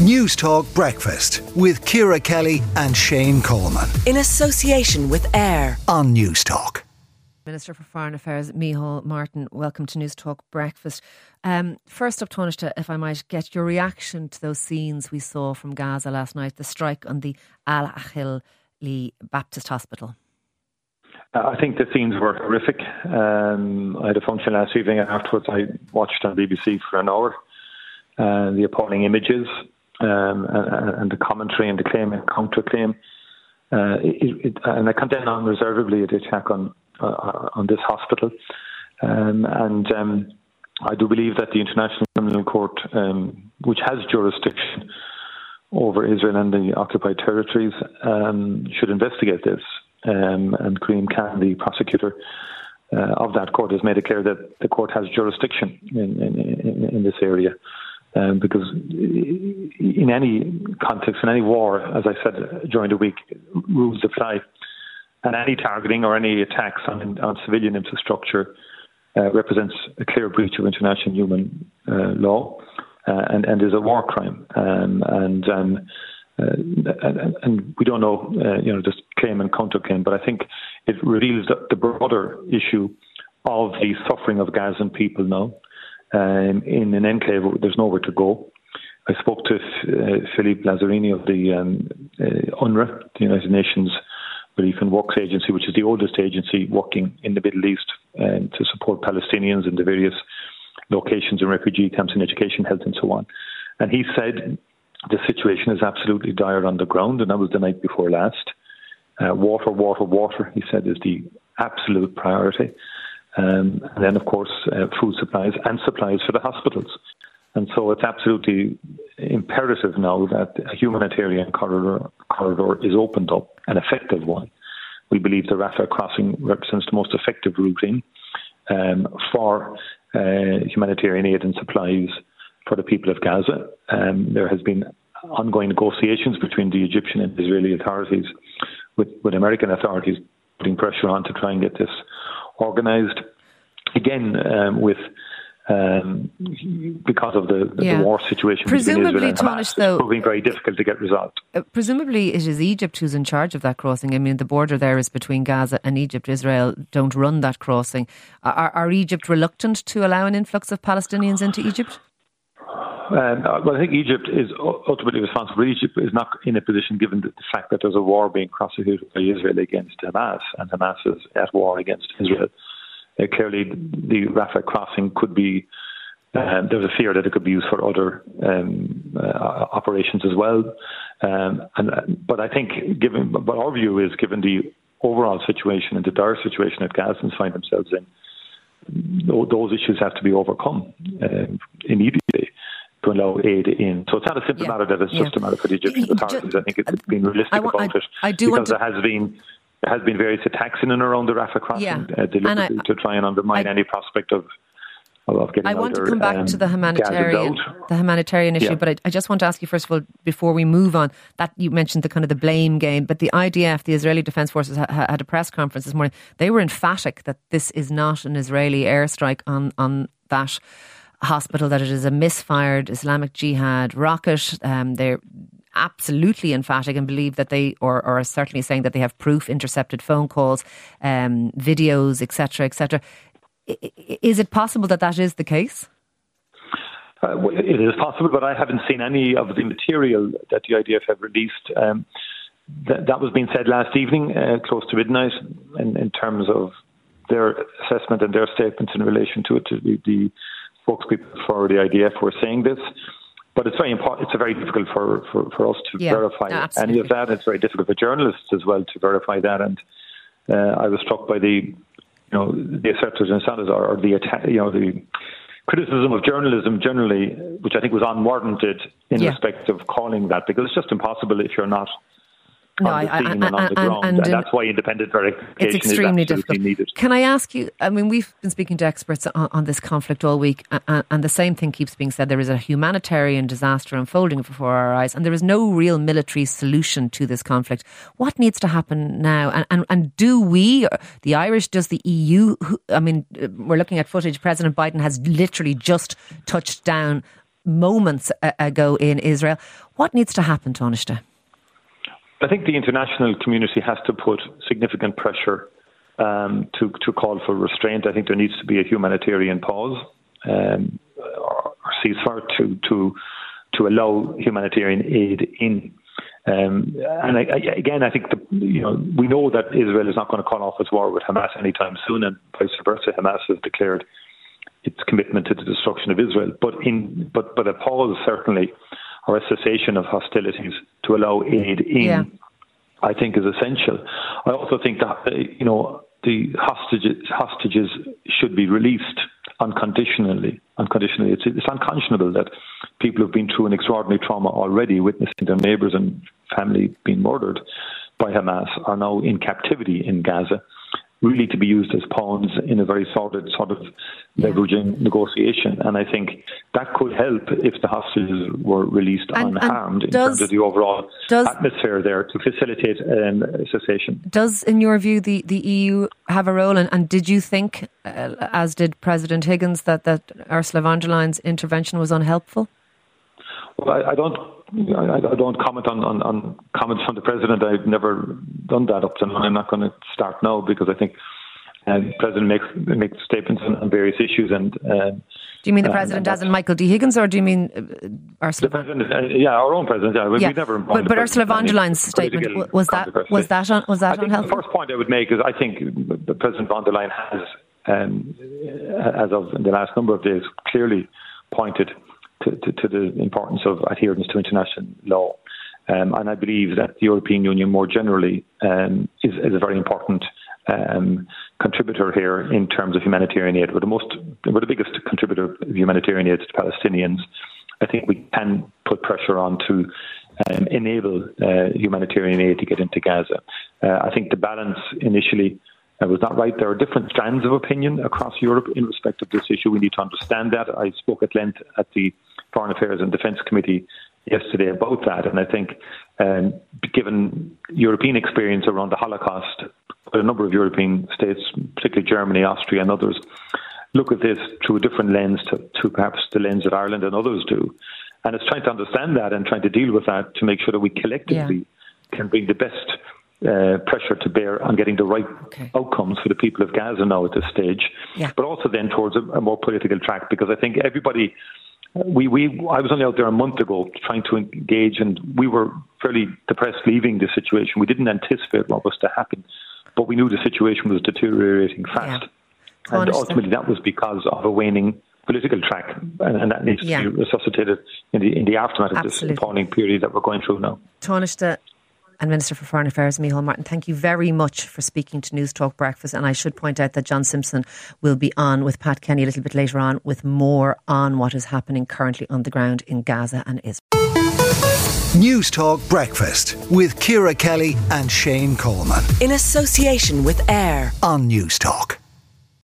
News Talk Breakfast with Ciara Kelly and Shane Coleman. In association with AIR on News Talk. Minister for Foreign Affairs, Micheál Martin, welcome to News Talk Breakfast. Um, first up, Taoiseach, if I might get your reaction to those scenes we saw from Gaza last night, the strike on the Al Ahli Baptist Hospital. Uh, I think the scenes were horrific. Um, I had a function last evening, and afterwards I watched on BBC for an hour. Uh, the appalling images, um, and, and, the commentary and the claim and counterclaim. Uh, it, it, and I condemn unreservedly the attack on uh, on this hospital. Um, and um, I do believe that the International Criminal Court, um, which has jurisdiction over Israel and the occupied territories, um, should investigate this. Um, and Karim Khan, the prosecutor uh, of that court, has made it clear that the court has jurisdiction in, in, in, in this area. Um, because in any context, in any war, as I said during the week, rules apply. And any targeting or any attacks on, on civilian infrastructure uh, represents a clear breach of international human uh, law uh, and, and is a war crime. Um, and, um, uh, and, and we don't know, uh, you know, this claim and counterclaim, but I think it reveals the, the broader issue of the suffering of Gazan people now um, in an enclave. There's nowhere to go. I spoke to uh, Philippe Lazzarini of the um, uh, UNRWA, the United Nations Relief and Works Agency, which is the oldest agency working in the Middle East um, to support Palestinians in the various locations in refugee camps in education, health, and so on. And he said the situation is absolutely dire on the ground, and that was the night before last. Uh, water, water, water, he said, is the absolute priority. Um, and then, of course, uh, food supplies and supplies for the hospitals. And so it's absolutely imperative now that a humanitarian corridor, corridor is opened up, an effective one. We believe the Rafah crossing represents the most effective routing um, for uh, humanitarian aid and supplies for the people of Gaza. Um, there has been ongoing negotiations between the Egyptian and Israeli authorities, with, with American authorities putting pressure on to try and get this organised. Again, um, with um, because of the, the, yeah. war situation presumably, between Israel and Hamas, though, it's proving very difficult to get resolved. Uh, presumably, it is Egypt who's in charge of that crossing. I mean, the border there is between Gaza and Egypt. Israel don't run that crossing. Are, are Egypt reluctant to allow an influx of Palestinians into Egypt? Um, well, I think Egypt is ultimately responsible. Egypt is not in a position, given the, fact that there's a war being prosecuted by Israel against Hamas, and Hamas is at war against Israel. Uh, clearly, the Rafah crossing could be. Uh, there's a fear that it could be used for other um, uh, operations as well. Um, and, but I think, given, but our view is, given the overall situation and the dire situation that Gazans find themselves in, those issues have to be overcome uh, immediately to allow aid in. So it's not a simple yeah. matter that it's yeah. just a matter for the Egyptian authorities. I think it's been realistic I, I, about it I do because there has been there has been various attacks in and around the Rafah crossing yeah. uh, deliberately I, to try and undermine any prospect of of getting I want to come back um, to the humanitarian, the humanitarian issue, but I, I, just want to ask you first of all, before we move on, that you mentioned the kind of the blame game, but the IDF, the Israeli Defense Forces, ha, had a press conference this morning. They were emphatic that this is not an Israeli airstrike on on that hospital, that it is a misfired Islamic Jihad rocket. Um, they're absolutely emphatic and believe that they, or, or are certainly saying that they have proof, intercepted phone calls, um, videos, etc., etc. Is it possible that that is the case? Uh, well, it is possible, but I haven't seen any of the material that the IDF have released. Um, that, was being said last evening, uh, close to midnight, in, in, terms of their assessment and their statements in relation to it. To the, the spokespeople for the IDF were saying this. But it's very important. It's very difficult for, for, for us to yeah, verify absolutely. any of that. It's very difficult for journalists as well to verify that. And uh, I was struck by the, you know, the assertions and Salazar or the you know, the criticism of journalism generally, which I think was unwarranted in yeah. respect of calling that, because it's just impossible if you're not no, I, I, and, and, and, and, that's why independent verification it's extremely difficult. Needed. Can I ask you? I mean, we've been speaking to experts on, on this conflict all week, and, and, the same thing keeps being said. There is a humanitarian disaster unfolding before our eyes, and there is no real military solution to this conflict. What needs to happen now? And and, and do we, the Irish, does the EU? I mean, we're looking at footage. President Biden has literally just touched down moments ago in Israel. What needs to happen, Taoiseach? I think the international community has to put significant pressure um, to to call for restraint. I think there needs to be a humanitarian pause um, or ceasefire to to to allow humanitarian aid in. Um, and I, I, again, I think the, you know we know that Israel is not going to call off its war with Hamas anytime soon, and vice versa. Hamas has declared its commitment to the destruction of Israel, but in but but a pause certainly or a cessation of hostilities to allow aid in. Yeah. I think is essential. I also think that uh, you know the hostages hostages should be released unconditionally. Unconditionally, it's, it's unconscionable that people who've been through an extraordinary trauma already, witnessing their neighbours and family being murdered by Hamas, are now in captivity in Gaza really to be used as pawns in a very sordid sort of leveraging negotiation. And I think that could help if the hostages were released and, unharmed and does, in terms of the overall does, atmosphere there to facilitate um, cessation. Does, in your view, the, the EU have a role? And, and did you think, uh, as did President Higgins, that, that Ursula von der Leyen's intervention was unhelpful? Well, I, I don't I, I, don't comment on, on, on, comments from the president. I've never done that up to now. I'm not going to start now because I think uh, the president makes makes statements on, on various issues. And uh, do you mean the uh, president, as in Michael D. Higgins, or do you mean uh, Ursula? The president, uh, yeah, our own president. Yeah, we, yeah. never. But, but Ursula von der Leyen's statement was that was that on, was that unhelpful? The first point I would make is I think the President von der Leyen has, um, as of the last number of days, clearly pointed to, to, to the importance of adherence to international law. Um, and I believe that the European Union more generally um, is, is, a very important um, contributor here in terms of humanitarian aid. We're the most, we're the biggest contributor of humanitarian aid to Palestinians. I think we can put pressure on to um, enable uh, humanitarian aid to get into Gaza. Uh, I think the balance initially uh, was not right. There are different strands of opinion across Europe in respect of this issue. We need to understand that. I spoke at length at the Foreign Affairs and Defence Committee yesterday about that, and I think, um, given European experience around the Holocaust, a number of European states, particularly Germany, Austria, and others, look at this through a different lens to, to perhaps the lens that Ireland and others do. And it's trying to understand that and trying to deal with that to make sure that we collectively yeah. can bring the best uh, pressure to bear on getting the right okay. outcomes for the people of Gaza now at this stage, yeah. but also then towards a, a, more political track because I think everybody. We, we, I was only out there a month ago trying to engage, and we were fairly depressed leaving the situation. We didn't anticipate what was to happen, but we knew the situation was deteriorating fast. Yeah. And ultimately, that was because of a waning political track, and, and that needs yeah. to be resuscitated in the in the aftermath Absolutely. of this appalling period that we're going through now. Taoiseach, and Minister for Foreign Affairs, Micheál Martin. Thank you very much for speaking to News Talk Breakfast. And I should point out that John Simpson will be on with Pat Kenny a little bit later on with more on what is happening currently on the ground in Gaza and Israel. News Talk Breakfast with Ciara Kelly and Shane Coleman. In association with AIR on Newstalk.